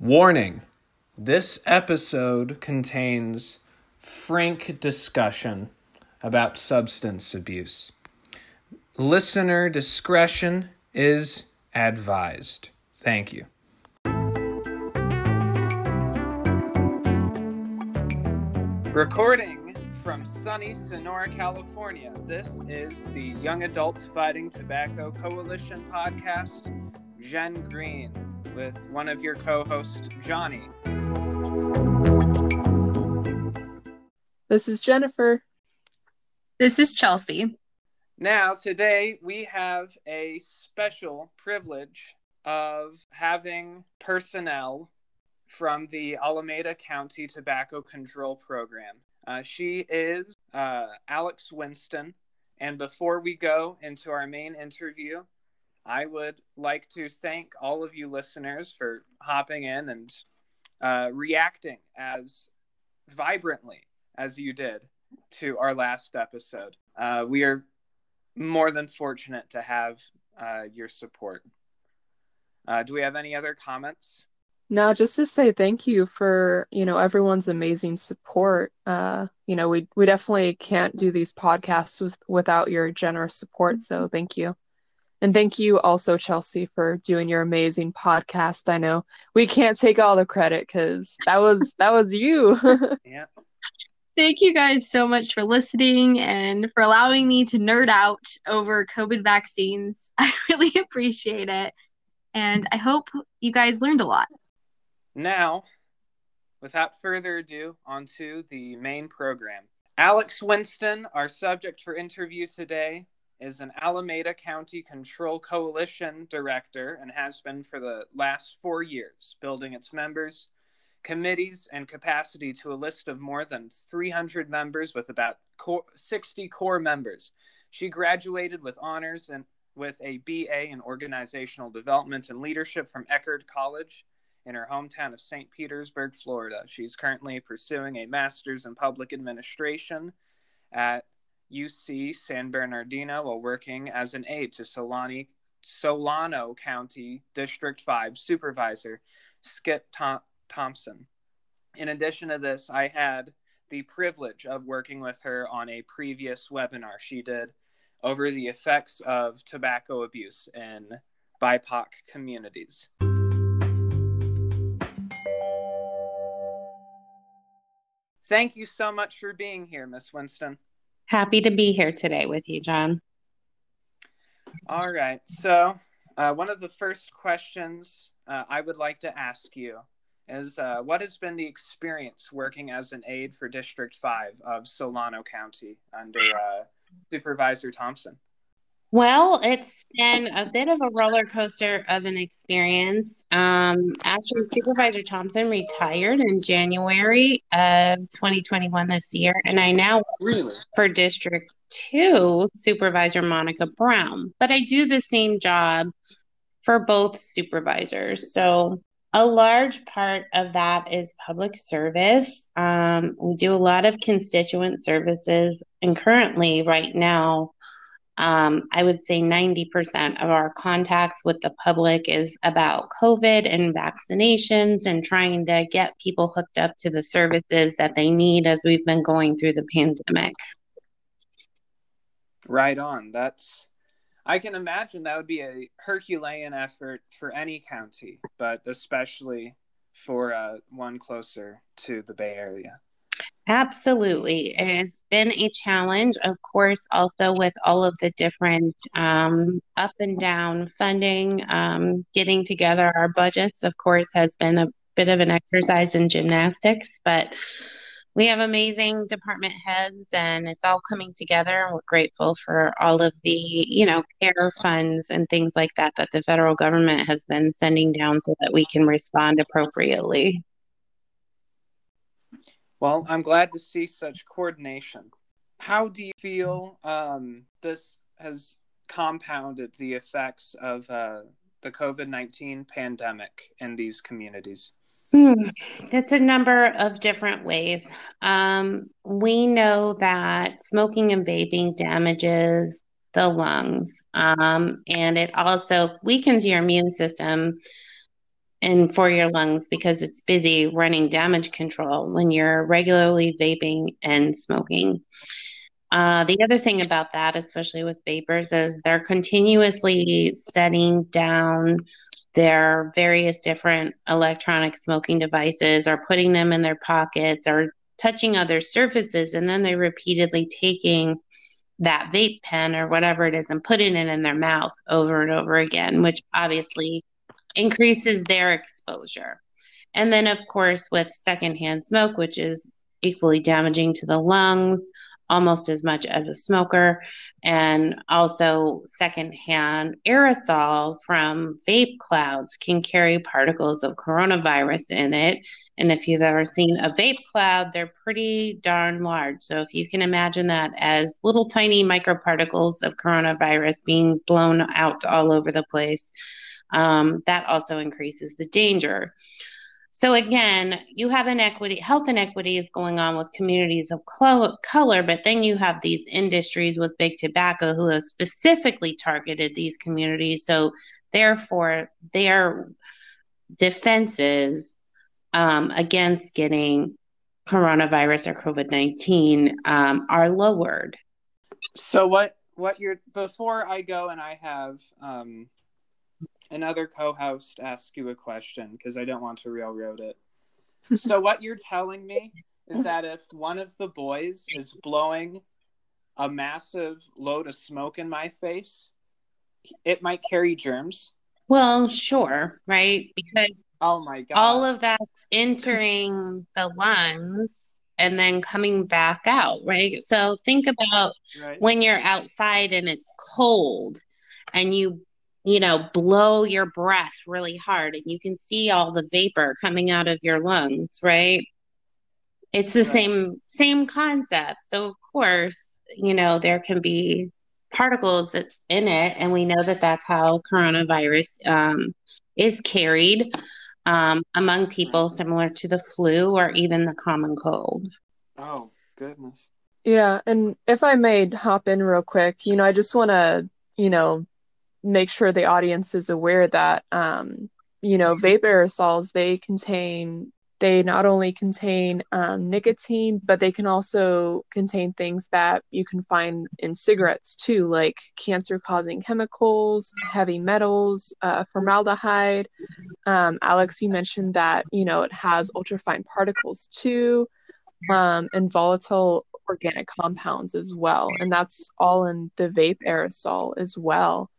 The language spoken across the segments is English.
Warning this episode contains frank discussion about substance abuse. Listener discretion is advised. Thank you. Recording from sunny Sonora, California, this is the Young Adults Fighting Tobacco Coalition podcast. Jen Green with one of your co hosts, Johnny. This is Jennifer. This is Chelsea. Now, today we have a special privilege of having personnel from the Alameda County Tobacco Control Program. Uh, she is uh, Alex Winston. And before we go into our main interview, I would like to thank all of you listeners for hopping in and uh, reacting as vibrantly as you did to our last episode. Uh, we are more than fortunate to have uh, your support. Uh, do we have any other comments? No, just to say thank you for you know everyone's amazing support. Uh, you know we we definitely can't do these podcasts with, without your generous support. So thank you. And thank you also, Chelsea, for doing your amazing podcast. I know we can't take all the credit because that was that was you. yeah. Thank you guys so much for listening and for allowing me to nerd out over COVID vaccines. I really appreciate it. And I hope you guys learned a lot. Now, without further ado, on to the main program. Alex Winston, our subject for interview today, is an Alameda County Control Coalition director and has been for the last four years, building its members, committees, and capacity to a list of more than 300 members with about 60 core members. She graduated with honors and with a BA in Organizational Development and Leadership from Eckerd College in her hometown of St. Petersburg, Florida. She's currently pursuing a master's in public administration at UC San Bernardino while working as an aide to Solani, Solano County District 5 Supervisor Skip Thompson. In addition to this, I had the privilege of working with her on a previous webinar she did over the effects of tobacco abuse in BIPOC communities. Thank you so much for being here, Miss Winston. Happy to be here today with you, John. All right. So, uh, one of the first questions uh, I would like to ask you is uh, what has been the experience working as an aide for District 5 of Solano County under uh, Supervisor Thompson? Well, it's been a bit of a roller coaster of an experience. Um, actually, Supervisor Thompson retired in January of 2021 this year, and I now really for District 2 Supervisor Monica Brown. But I do the same job for both supervisors. So a large part of that is public service. Um, we do a lot of constituent services, and currently, right now, um, I would say 90% of our contacts with the public is about COVID and vaccinations and trying to get people hooked up to the services that they need as we've been going through the pandemic. Right on. That's, I can imagine that would be a Herculean effort for any county, but especially for uh, one closer to the Bay Area. Absolutely. It has been a challenge, of course, also with all of the different um, up and down funding. Um, getting together our budgets, of course, has been a bit of an exercise in gymnastics, but we have amazing department heads and it's all coming together. And we're grateful for all of the, you know, care funds and things like that that the federal government has been sending down so that we can respond appropriately. Well, I'm glad to see such coordination. How do you feel um, this has compounded the effects of uh, the COVID 19 pandemic in these communities? Mm, it's a number of different ways. Um, we know that smoking and vaping damages the lungs, um, and it also weakens your immune system and for your lungs because it's busy running damage control when you're regularly vaping and smoking. Uh, the other thing about that, especially with vapors, is they're continuously setting down their various different electronic smoking devices or putting them in their pockets or touching other surfaces. And then they're repeatedly taking that vape pen or whatever it is and putting it in their mouth over and over again, which obviously increases their exposure. And then, of course, with secondhand smoke, which is equally damaging to the lungs, almost as much as a smoker, and also secondhand aerosol from vape clouds can carry particles of coronavirus in it. And if you've ever seen a vape cloud, they're pretty darn large. So if you can imagine that as little tiny microparticles of coronavirus being blown out all over the place, um, that also increases the danger. So again, you have inequity, health inequities going on with communities of color, but then you have these industries with big tobacco who have specifically targeted these communities. So therefore, their defenses um, against getting coronavirus or COVID nineteen um, are lowered. So what what you're before I go and I have um, another co-host ask you a question because I don't want to railroad it. so what you're telling me is that if one of the boys is blowing a massive load of smoke in my face, it might carry germs. Well, sure, right? Because oh my god, all of that's entering the lungs and then coming back out, right? So think about right. when you're outside and it's cold and you you know, blow your breath really hard and you can see all the vapor coming out of your lungs, right? It's the right. same same concept. So of course, you know, there can be particles in it and we know that that's how coronavirus um, is carried um, among people similar to the flu or even the common cold. Oh, goodness. Yeah, and if I may hop in real quick, you know, I just want to, you know, make sure the audience is aware that um, you know vape aerosols they contain they not only contain um, nicotine but they can also contain things that you can find in cigarettes too like cancer causing chemicals heavy metals uh, formaldehyde. Um, alex you mentioned that you know it has ultrafine particles too um, and volatile organic compounds as well and that's all in the vape aerosol as well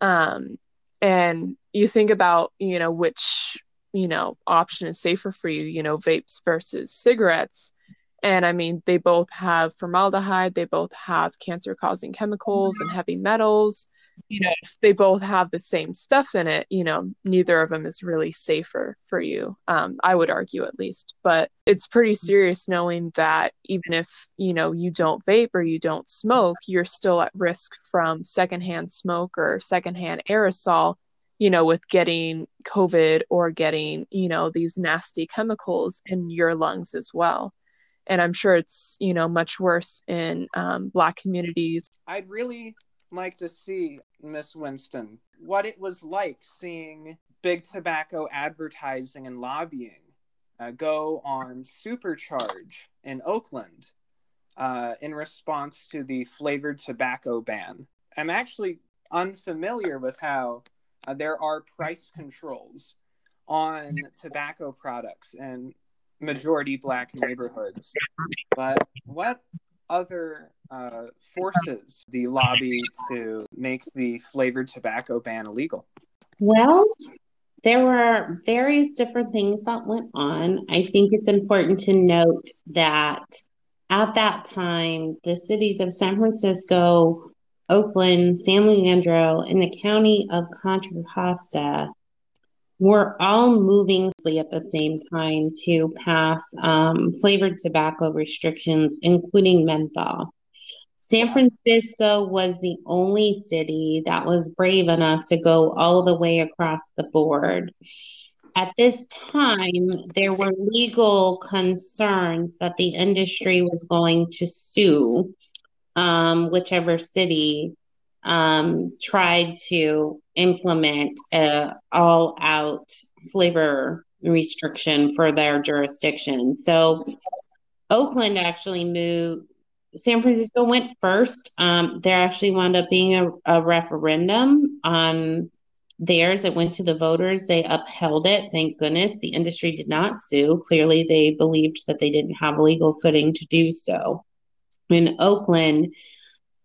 um, and you think about you know which you know option is safer for you you know vapes versus cigarettes. And i mean they both have formaldehyde they both have cancer causing chemicals and heavy metals you know, if they both have the same stuff in it, you know, neither of them is really safer for you. Um, I would argue at least, but it's pretty serious knowing that even if, you know, you don't vape or you don't smoke, you're still at risk from secondhand smoke or secondhand aerosol, you know, with getting COVID or getting, you know, these nasty chemicals in your lungs as well and i'm sure it's you know much worse in um, black communities i'd really like to see, Miss Winston, what it was like seeing big tobacco advertising and lobbying uh, go on Supercharge in Oakland uh, in response to the flavored tobacco ban. I'm actually unfamiliar with how uh, there are price controls on tobacco products in majority black neighborhoods. But what other uh, forces the lobby to make the flavored tobacco ban illegal? Well, there were various different things that went on. I think it's important to note that at that time, the cities of San Francisco, Oakland, San Leandro, and the county of Contra Costa were all moving at the same time to pass um, flavored tobacco restrictions, including menthol. San Francisco was the only city that was brave enough to go all the way across the board. At this time, there were legal concerns that the industry was going to sue um, whichever city um, tried to implement a all out flavor restriction for their jurisdiction. So Oakland actually moved. San Francisco went first. Um, there actually wound up being a, a referendum on theirs. It went to the voters. They upheld it. Thank goodness. The industry did not sue. Clearly, they believed that they didn't have legal footing to do so. In Oakland,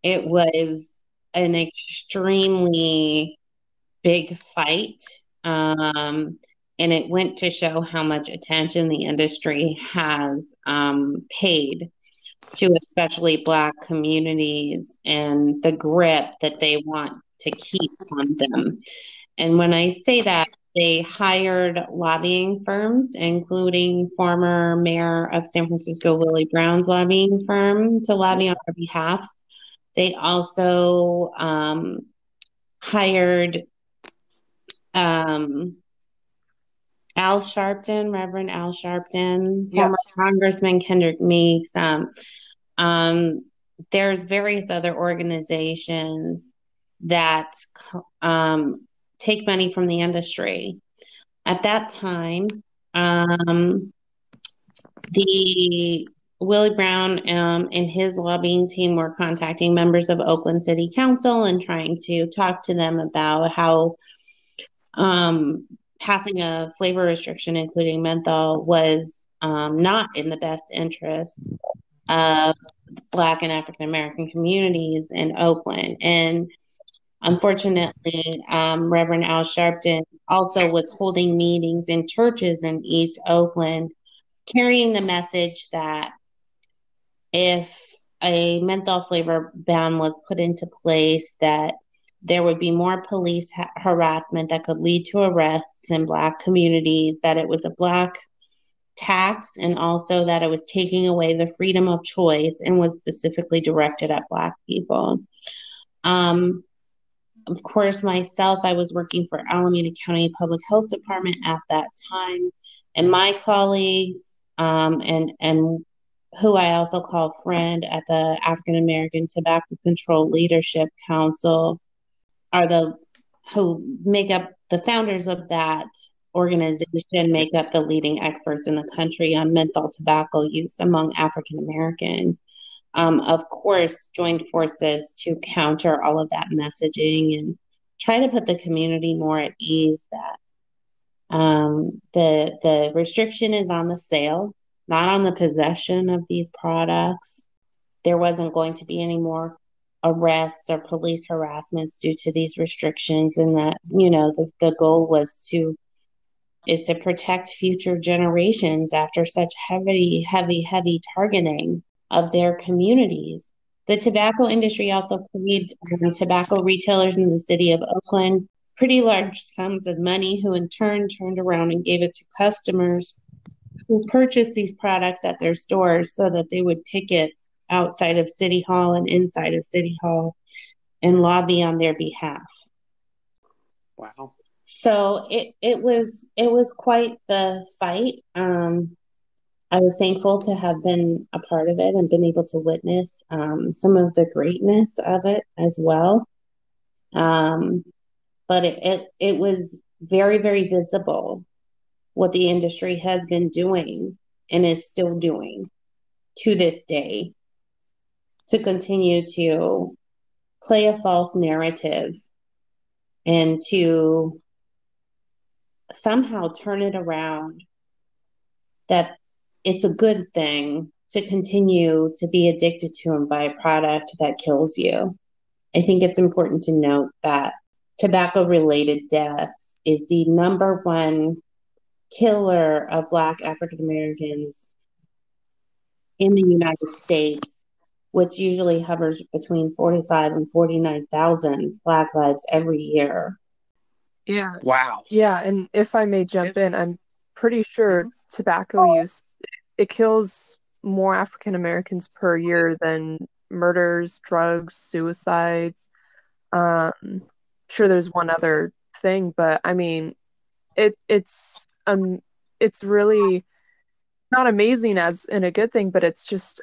it was an extremely big fight. Um, and it went to show how much attention the industry has um, paid to especially Black communities and the grip that they want to keep on them. And when I say that, they hired lobbying firms, including former mayor of San Francisco, Willie Brown's lobbying firm, to lobby on their behalf. They also um, hired um, Al Sharpton, Reverend Al Sharpton, yes. former Congressman Kendrick Meeks. Um, um, there's various other organizations that um, take money from the industry. At that time, um, the Willie Brown um, and his lobbying team were contacting members of Oakland City Council and trying to talk to them about how um, passing a flavor restriction, including menthol, was um, not in the best interest of Black and African American communities in Oakland. And unfortunately, um, Reverend Al Sharpton also was holding meetings in churches in East Oakland, carrying the message that if a menthol flavor ban was put into place, that there would be more police ha- harassment that could lead to arrests in Black communities, that it was a Black tax, and also that it was taking away the freedom of choice and was specifically directed at Black people. Um, of course, myself, I was working for Alameda County Public Health Department at that time, and my colleagues um, and and who I also call friend at the African American Tobacco Control Leadership Council are the who make up the founders of that organization make up the leading experts in the country on menthol tobacco use among African Americans. Um, of course, joined forces to counter all of that messaging and try to put the community more at ease that um, the the restriction is on the sale, not on the possession of these products. There wasn't going to be any more arrests or police harassments due to these restrictions and that you know the, the goal was to is to protect future generations after such heavy heavy heavy targeting of their communities. The tobacco industry also paid um, tobacco retailers in the city of oakland pretty large sums of money who in turn turned around and gave it to customers who purchased these products at their stores so that they would picket outside of City Hall and inside of City Hall and lobby on their behalf. Wow. So it, it was it was quite the fight. Um, I was thankful to have been a part of it and been able to witness um, some of the greatness of it as well. Um, but it, it it was very very visible what the industry has been doing and is still doing to this day to continue to play a false narrative and to somehow turn it around that it's a good thing to continue to be addicted to and buy a product that kills you. I think it's important to note that tobacco related deaths is the number one killer of Black African Americans in the United States which usually hovers between 45 and 49,000 Black lives every year. Yeah. Wow. Yeah, and if I may jump in, I'm pretty sure tobacco use it kills more African Americans per year than murders, drugs, suicides. Um, sure, there's one other thing, but I mean, it it's um it's really not amazing as in a good thing, but it's just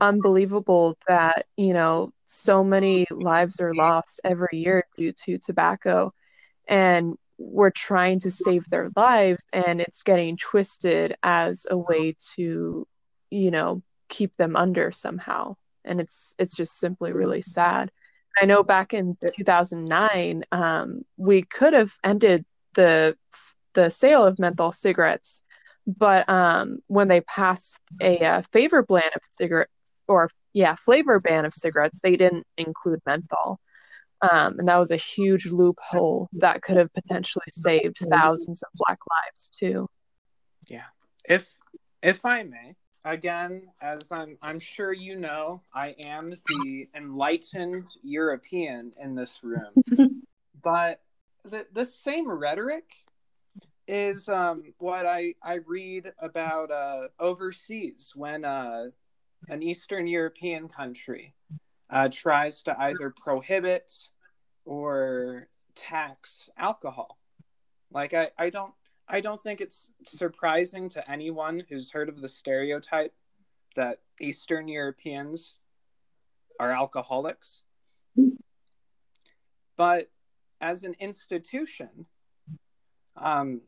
unbelievable that you know so many lives are lost every year due to tobacco and we're trying to save their lives and it's getting twisted as a way to you know keep them under somehow and it's it's just simply really sad. I know back in 2009 um, we could have ended the the sale of menthol cigarettes but um, when they passed a, a uh, favor ban of cigarette or yeah flavor ban of cigarettes they didn't include menthol. Um, and that was a huge loophole that could have potentially saved thousands of black lives too. Yeah. If if i may again as i'm i'm sure you know i am the enlightened european in this room. But the the same rhetoric is um, what I, I read about uh, overseas when uh, an Eastern European country uh, tries to either prohibit or tax alcohol. Like I, I don't I don't think it's surprising to anyone who's heard of the stereotype that Eastern Europeans are alcoholics. But as an institution, um,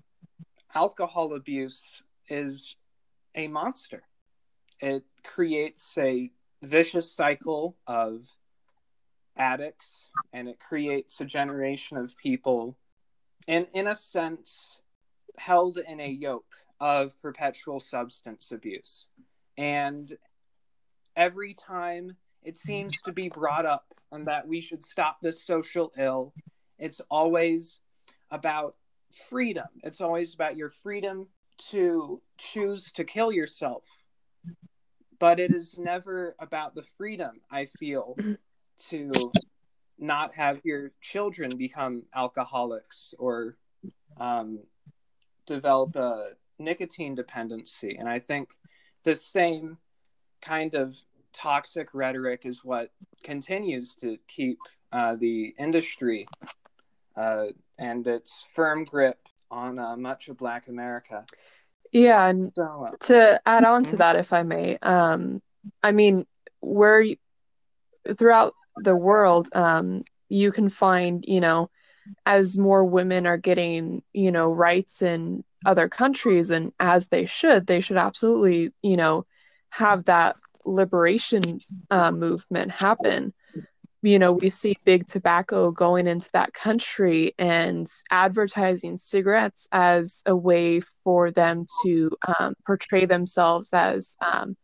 alcohol abuse is a monster. It creates a vicious cycle of addicts and it creates a generation of people and in a sense held in a yoke of perpetual substance abuse and every time it seems to be brought up and that we should stop this social ill it's always about freedom. It's always about your freedom to choose to kill yourself. But it is never about the freedom, I feel, to not have your children become alcoholics or um, develop a nicotine dependency. And I think the same kind of toxic rhetoric is what continues to keep uh, the industry uh, and its firm grip on uh, much of Black America. Yeah, and so, uh, to add on to mm-hmm. that, if I may, um, I mean, where throughout the world, um, you can find, you know, as more women are getting, you know, rights in other countries, and as they should, they should absolutely, you know, have that liberation uh, movement happen you know, we see big tobacco going into that country and advertising cigarettes as a way for them to um, portray themselves as um,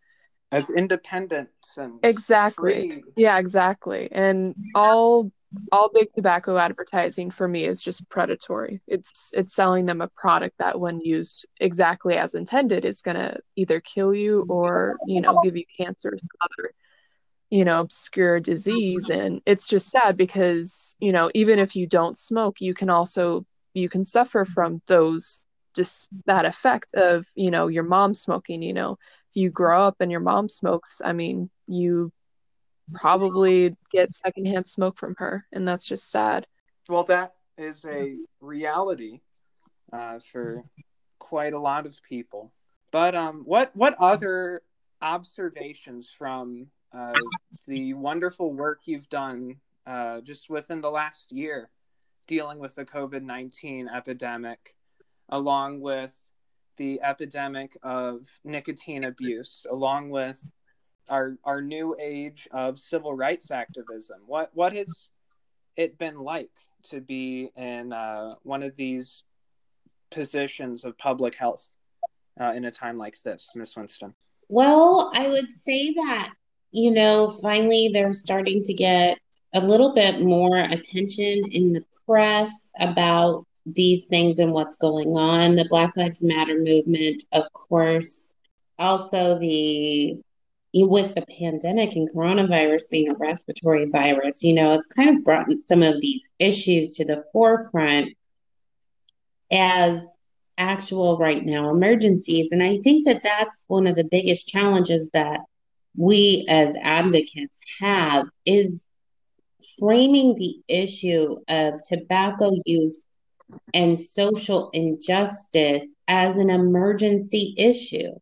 as independent and exactly. free. yeah exactly. And all all big tobacco advertising for me is just predatory. It's it's selling them a product that when used exactly as intended is going to either kill you or you know give you cancer or other you know obscure disease and it's just sad because you know even if you don't smoke you can also you can suffer from those just that effect of you know your mom smoking you know. If you grow up and your mom smokes i mean you probably get secondhand smoke from her and that's just sad. Well that is a reality uh, for quite a lot of people. But um what what other observations from uh, the wonderful work you've done uh, just within the last year dealing with the COVID 19 epidemic, along with the epidemic of nicotine abuse, along with our, our new age of civil rights activism. What, what has it been like to be in uh, one of these positions of public health uh, in a time like this, Miss Winston? Well, I would say that you know, finally they're starting to get a little bit more attention in the press about these things and what's going on. The Black Lives Matter movement, of course, also the with the pandemic and coronavirus being a respiratory virus, you know, it's kind of brought some of these issues to the forefront as actual right now emergencies. And I think that that's one of the biggest challenges that we as advocates have is framing the issue of tobacco use and social injustice as an emergency issue.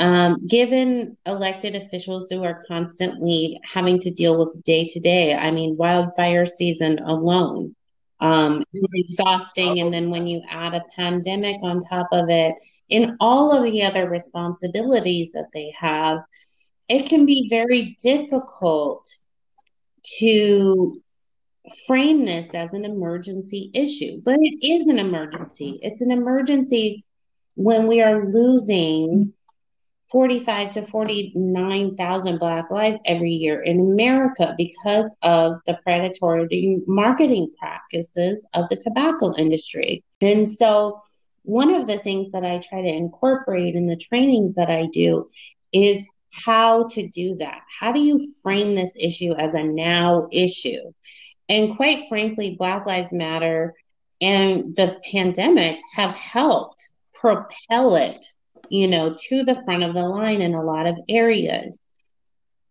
Um, given elected officials who are constantly having to deal with day to day, I mean, wildfire season alone, um, exhausting. And then when you add a pandemic on top of it, in all of the other responsibilities that they have, it can be very difficult to frame this as an emergency issue, but it is an emergency. It's an emergency when we are losing 45 to 49,000 Black lives every year in America because of the predatory marketing practices of the tobacco industry. And so, one of the things that I try to incorporate in the trainings that I do is how to do that. How do you frame this issue as a now issue? And quite frankly, Black Lives Matter and the pandemic have helped propel it, you know, to the front of the line in a lot of areas.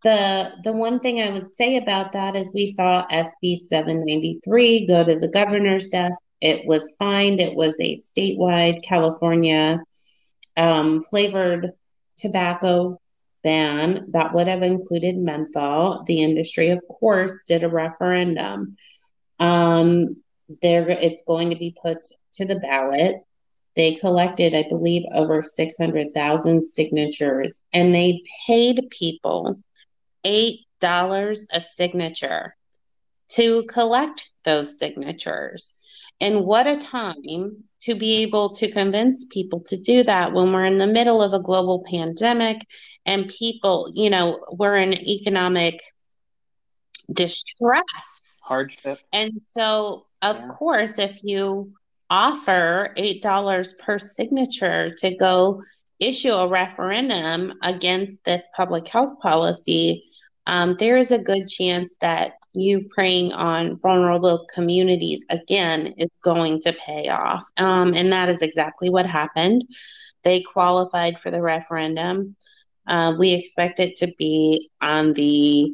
The the one thing I would say about that is we saw SB 793 go to the governor's desk. It was signed. It was a statewide California um, flavored tobacco ban that would have included menthol. The industry, of course, did a referendum. Um, there, it's going to be put to the ballot. They collected, I believe, over 600,000 signatures and they paid people $8 a signature to collect those signatures. And what a time to be able to convince people to do that when we're in the middle of a global pandemic and people, you know, we're in economic distress, hardship. And so, of yeah. course, if you offer $8 per signature to go issue a referendum against this public health policy, um, there is a good chance that you preying on vulnerable communities again is going to pay off. Um, and that is exactly what happened. They qualified for the referendum. Uh, we expect it to be on the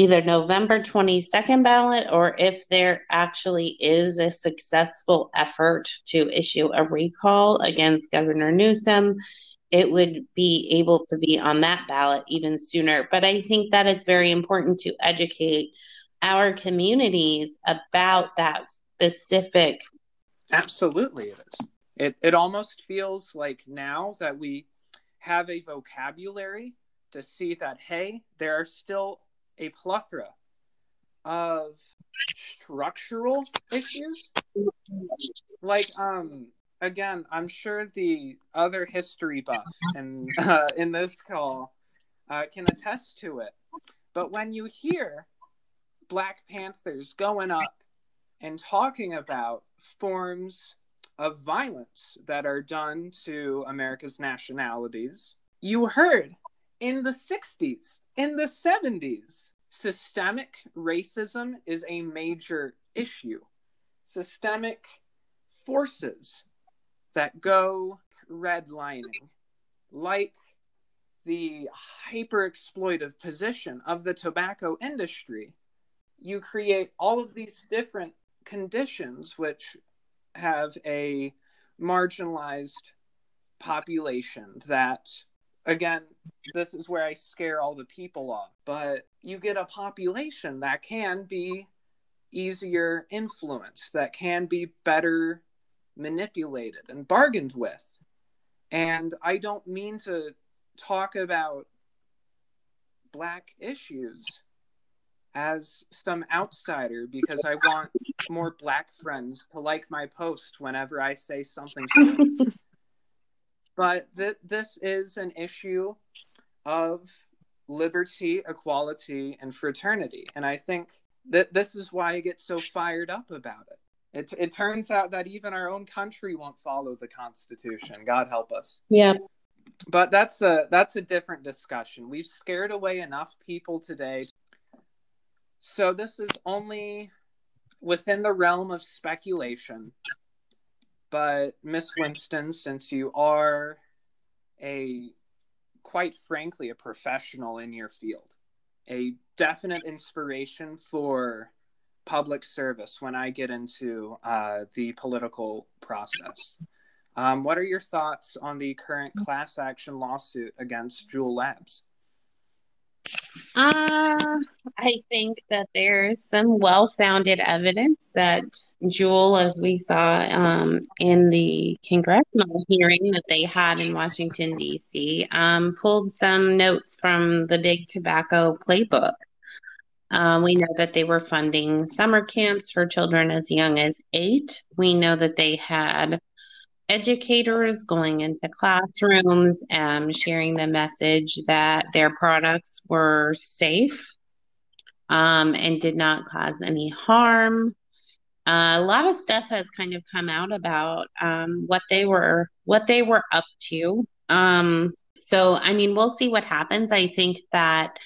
either November 22nd ballot or if there actually is a successful effort to issue a recall against Governor Newsom, it would be able to be on that ballot even sooner. But I think that it's very important to educate our communities about that specific. Absolutely, it is. It, it almost feels like now that we have a vocabulary to see that, hey, there are still a plethora of structural issues. Like, um, again, I'm sure the other history buff and uh, in this call uh, can attest to it. But when you hear Black Panthers going up and talking about forms of violence that are done to America's nationalities, you heard in the 60s, in the 70s, systemic racism is a major issue. Systemic forces that go redlining, like the hyper exploitive position of the tobacco industry, you create all of these different conditions which have a marginalized population that again this is where i scare all the people off but you get a population that can be easier influenced that can be better manipulated and bargained with and i don't mean to talk about black issues as some outsider because I want more black friends to like my post whenever I say something. but th- this is an issue of liberty, equality, and fraternity. And I think that this is why I get so fired up about it. It, it turns out that even our own country won't follow the Constitution. God help us. Yeah. But that's a that's a different discussion. We've scared away enough people today so this is only within the realm of speculation. But Miss Winston, since you are a quite frankly a professional in your field, a definite inspiration for public service when I get into uh, the political process. Um, what are your thoughts on the current class action lawsuit against Juul Labs? Uh, I think that there's some well-founded evidence that Juul, as we saw um, in the congressional hearing that they had in Washington, D.C., um, pulled some notes from the big tobacco playbook. Um, we know that they were funding summer camps for children as young as eight. We know that they had educators going into classrooms and sharing the message that their products were safe um, and did not cause any harm. Uh, a lot of stuff has kind of come out about um, what they were what they were up to. Um, so, I mean, we'll see what happens. I think that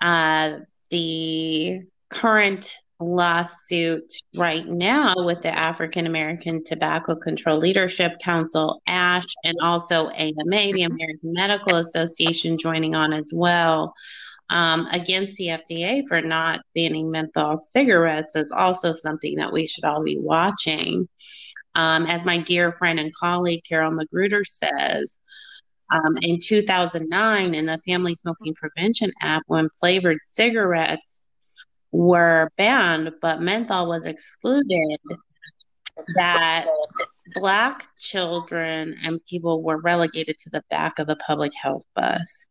uh, the current lawsuit right now with the African American Tobacco Control Leadership Council, ASH, and also AMA, the American Medical Association, joining on as well. Um, against the FDA for not banning menthol cigarettes is also something that we should all be watching. Um, as my dear friend and colleague Carol McGruder says, um, in 2009, in the Family Smoking Prevention Act, when flavored cigarettes were banned, but menthol was excluded, that Black children and people were relegated to the back of the public health bus.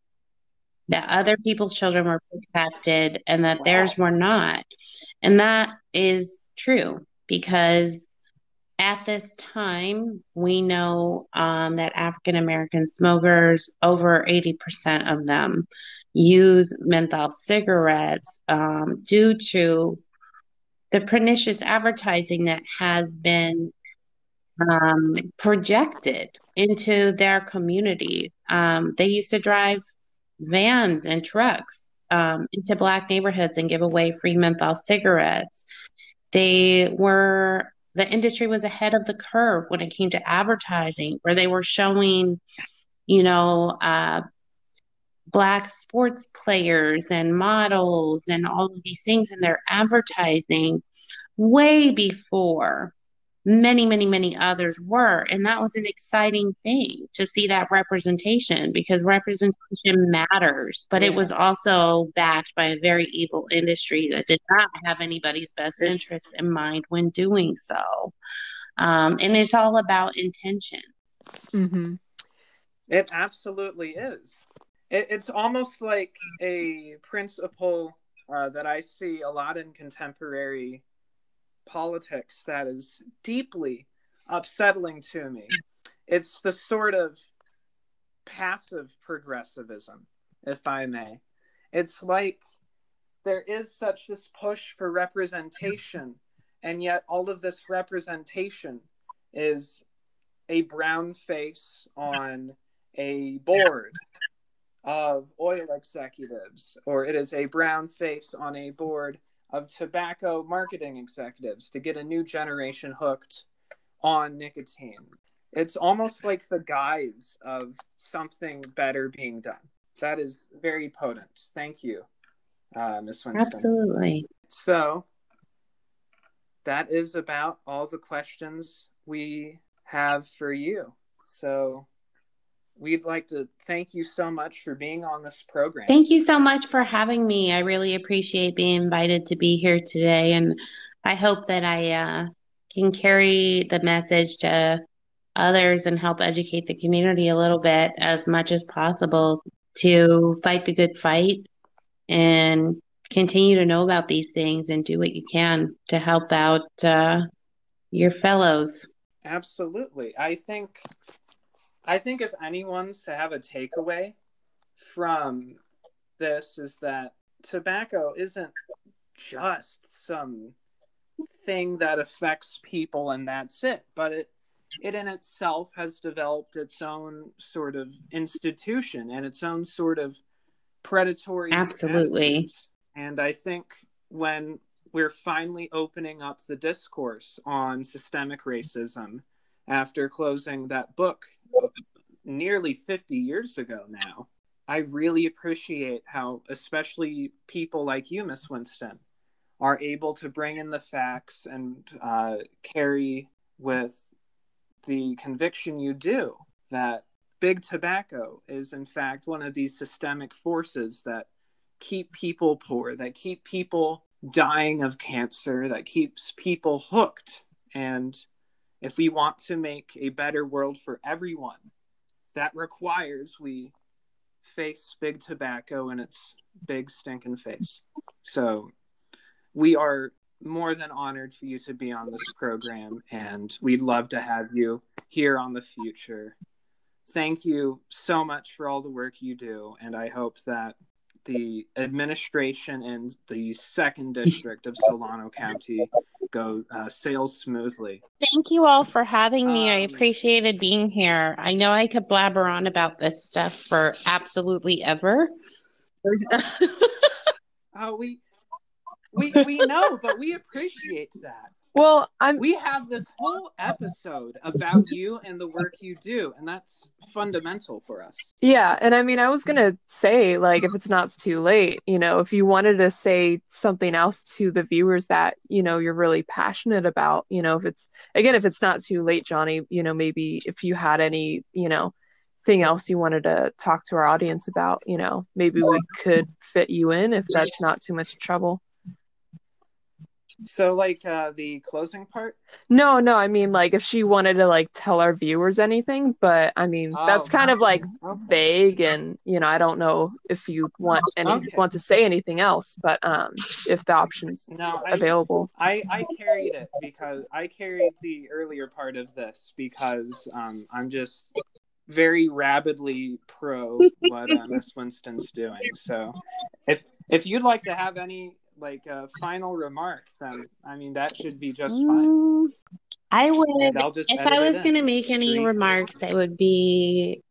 That other people's children were protected and that theirs were not. And that is true because at this time, we know um, that African American smokers, over 80% of them, use menthol cigarettes um, due to the pernicious advertising that has been um, projected into their community. Um, they used to drive vans and trucks um, into Black neighborhoods and give away free menthol cigarettes. They were the industry was ahead of the curve when it came to advertising, where they were showing, you know, uh, black sports players and models and all of these things in their advertising way before many, many, many others were. And that was an exciting thing to see that representation because representation matters. But yeah. it was also backed by a very evil industry that did not have anybody's best interest in mind when doing so. Um, and it's all about intention. Mm-hmm. It absolutely is. It, it's almost like a principle uh, that I see a lot in contemporary politics that is deeply upsetting to me. It's the sort of passive progressivism, if I may. It's like there is such this push for representation, and yet all of this representation is a brown face on a board of oil executives, or it is a brown face on a board of tobacco marketing executives to get a new generation hooked on nicotine. It's almost like the guise of something better being done. That is very potent. Thank you, uh, Ms. Winston. Absolutely. So, that is about all the questions we have for you. So, we'd like to thank you so much for being on this program. Thank you so much for having me. I really appreciate being invited to be here today. And I hope that I uh, can carry the message to others and help educate the community a little bit as much as possible to fight the good fight and continue to know about these things and do what you can to help out uh, your fellows. Absolutely. I think I think if anyone's to have a takeaway from this is that tobacco isn't just some thing that affects people and that's it, but it it in itself has developed its own sort of institution and its own sort of predatory absolutely attitudes. and i think when we're finally opening up the discourse on systemic racism after closing that book nearly 50 years ago now. I really appreciate how, especially people like you, Miss Winston, are able to bring in the facts and uh, carry with the conviction you do that big tobacco is in fact one of these systemic forces that keep people poor, that keep people dying of cancer, that keeps people hooked. And if we want to make a better world for everyone, that requires we face big tobacco in its big stinking face. So we are more than honored for you to be on this program, and we'd love to have you here on the future. Thank you so much for all the work you do, and I hope that the administration in the second district of Solano County go uh, sails smoothly. Thank you all for having me. I Um, appreciated being here. I know I could blabber on about this stuff for absolutely ever. Oh, we we we know, but we appreciate that. Well, I'm We have this whole episode about you and the work you do, and that's fundamental for us. Yeah, and I mean, I was gonna say, like, if it's not too late, you know, if you wanted to say something else to the viewers that, you know, you're really passionate about, you know, if it's, again, if it's not too late, Johnny, you know, maybe if you had any, you know, thing else you wanted to talk to our audience about, you know, maybe we could fit you in if that's not too much trouble. So, like uh, the closing part. No, no, I mean, like, if she wanted to, like, tell our viewers anything, but I mean, that's Oh, kind of like Okay. vague and you know i don't know if you want any Okay. want to say anything else but um if the options No, I, available I I carried it because I carried the earlier part of this because um, I'm just very rabidly pro what uh, Miss Winston's doing. So, if if you'd like to have any like uh, final remarks, then I mean that should be just fine. Mm, I would, if I was going to make any Three. remarks, it would be,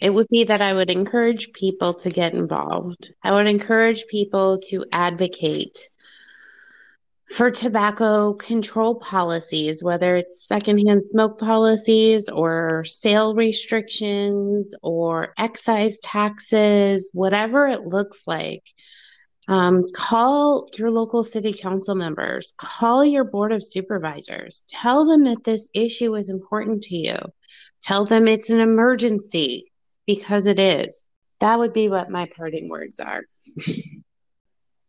it would be that I would encourage people to get involved. I would encourage people to advocate for tobacco control policies, whether it's secondhand smoke policies or sale restrictions or excise taxes, whatever it looks like. Um, call your local city council members, call your board of supervisors, tell them that this issue is important to you, tell them it's an emergency because it is. That would be what my parting words are.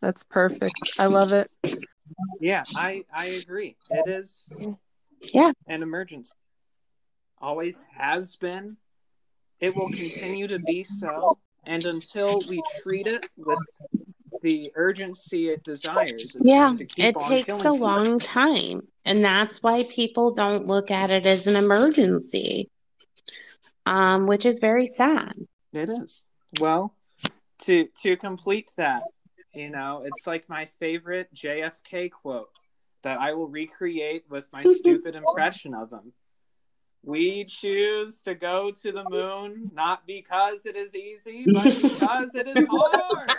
that's perfect i love it Yeah, I I agree. It is Yeah. an emergency. Always has been. It will continue to be so. And until we treat it with the urgency it desires, Yeah, going to keep it takes a long time. And that's why people don't look at it as an emergency, um, which is very sad. It is. Well, to to complete that, you know, it's like my favorite JFK quote that I will recreate with my stupid impression of him. We choose to go to the moon not because it is easy, but because it is hard.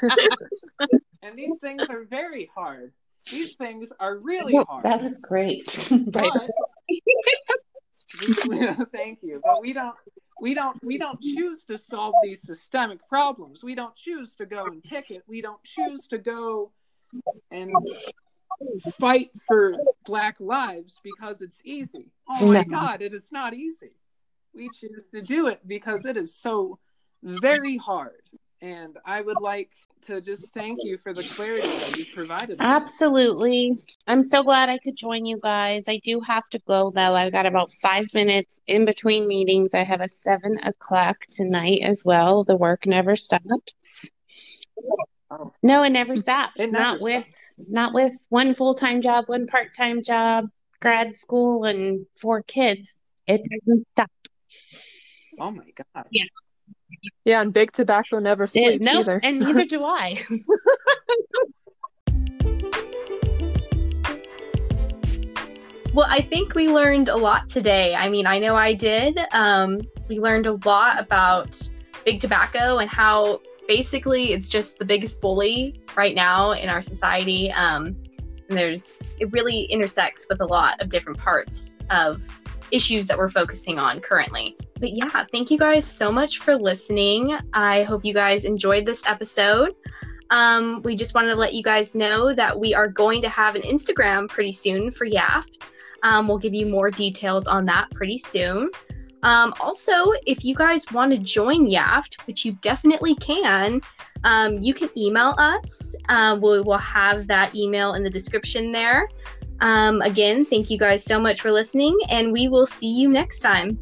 and these things are very hard. These things are really hard. That was great. But thank you. But we don't we don't we don't choose to solve these systemic problems. We don't choose to go and pick it. We don't choose to go and fight for black lives because it's easy. Oh my No. god, it is not easy. We choose to do it because it is so very hard. And I would like to just thank you for the clarity that you provided. on this. Absolutely. I'm so glad I could join you guys. I do have to go though. I've got about five minutes in between meetings. I have a seven o'clock tonight as well. The work never stops. Oh. No, it never stops. It never Not with not with one full-time job, one part-time job, grad school, and four kids. It doesn't stop. Oh my god. yeah Yeah, and big tobacco never It, sleeps either and neither do I. Well, I think we learned a lot today. I mean, I know I did. Um, we learned a lot about big tobacco and how basically it's just the biggest bully right now in our society. Um, and there's it really intersects with a lot of different parts of issues that we're focusing on currently. But yeah, thank you guys so much for listening. I hope you guys enjoyed this episode. Um, we just wanted to let you guys know that we are going to have an Instagram pretty soon for YAFT. Um, we'll give you more details on that pretty soon. Um, also, if you guys want to join YAFT, which you definitely can, um, you can email us. Uh, we will have that email in the description there. Um, again, thank you guys so much for listening, and we will see you next time.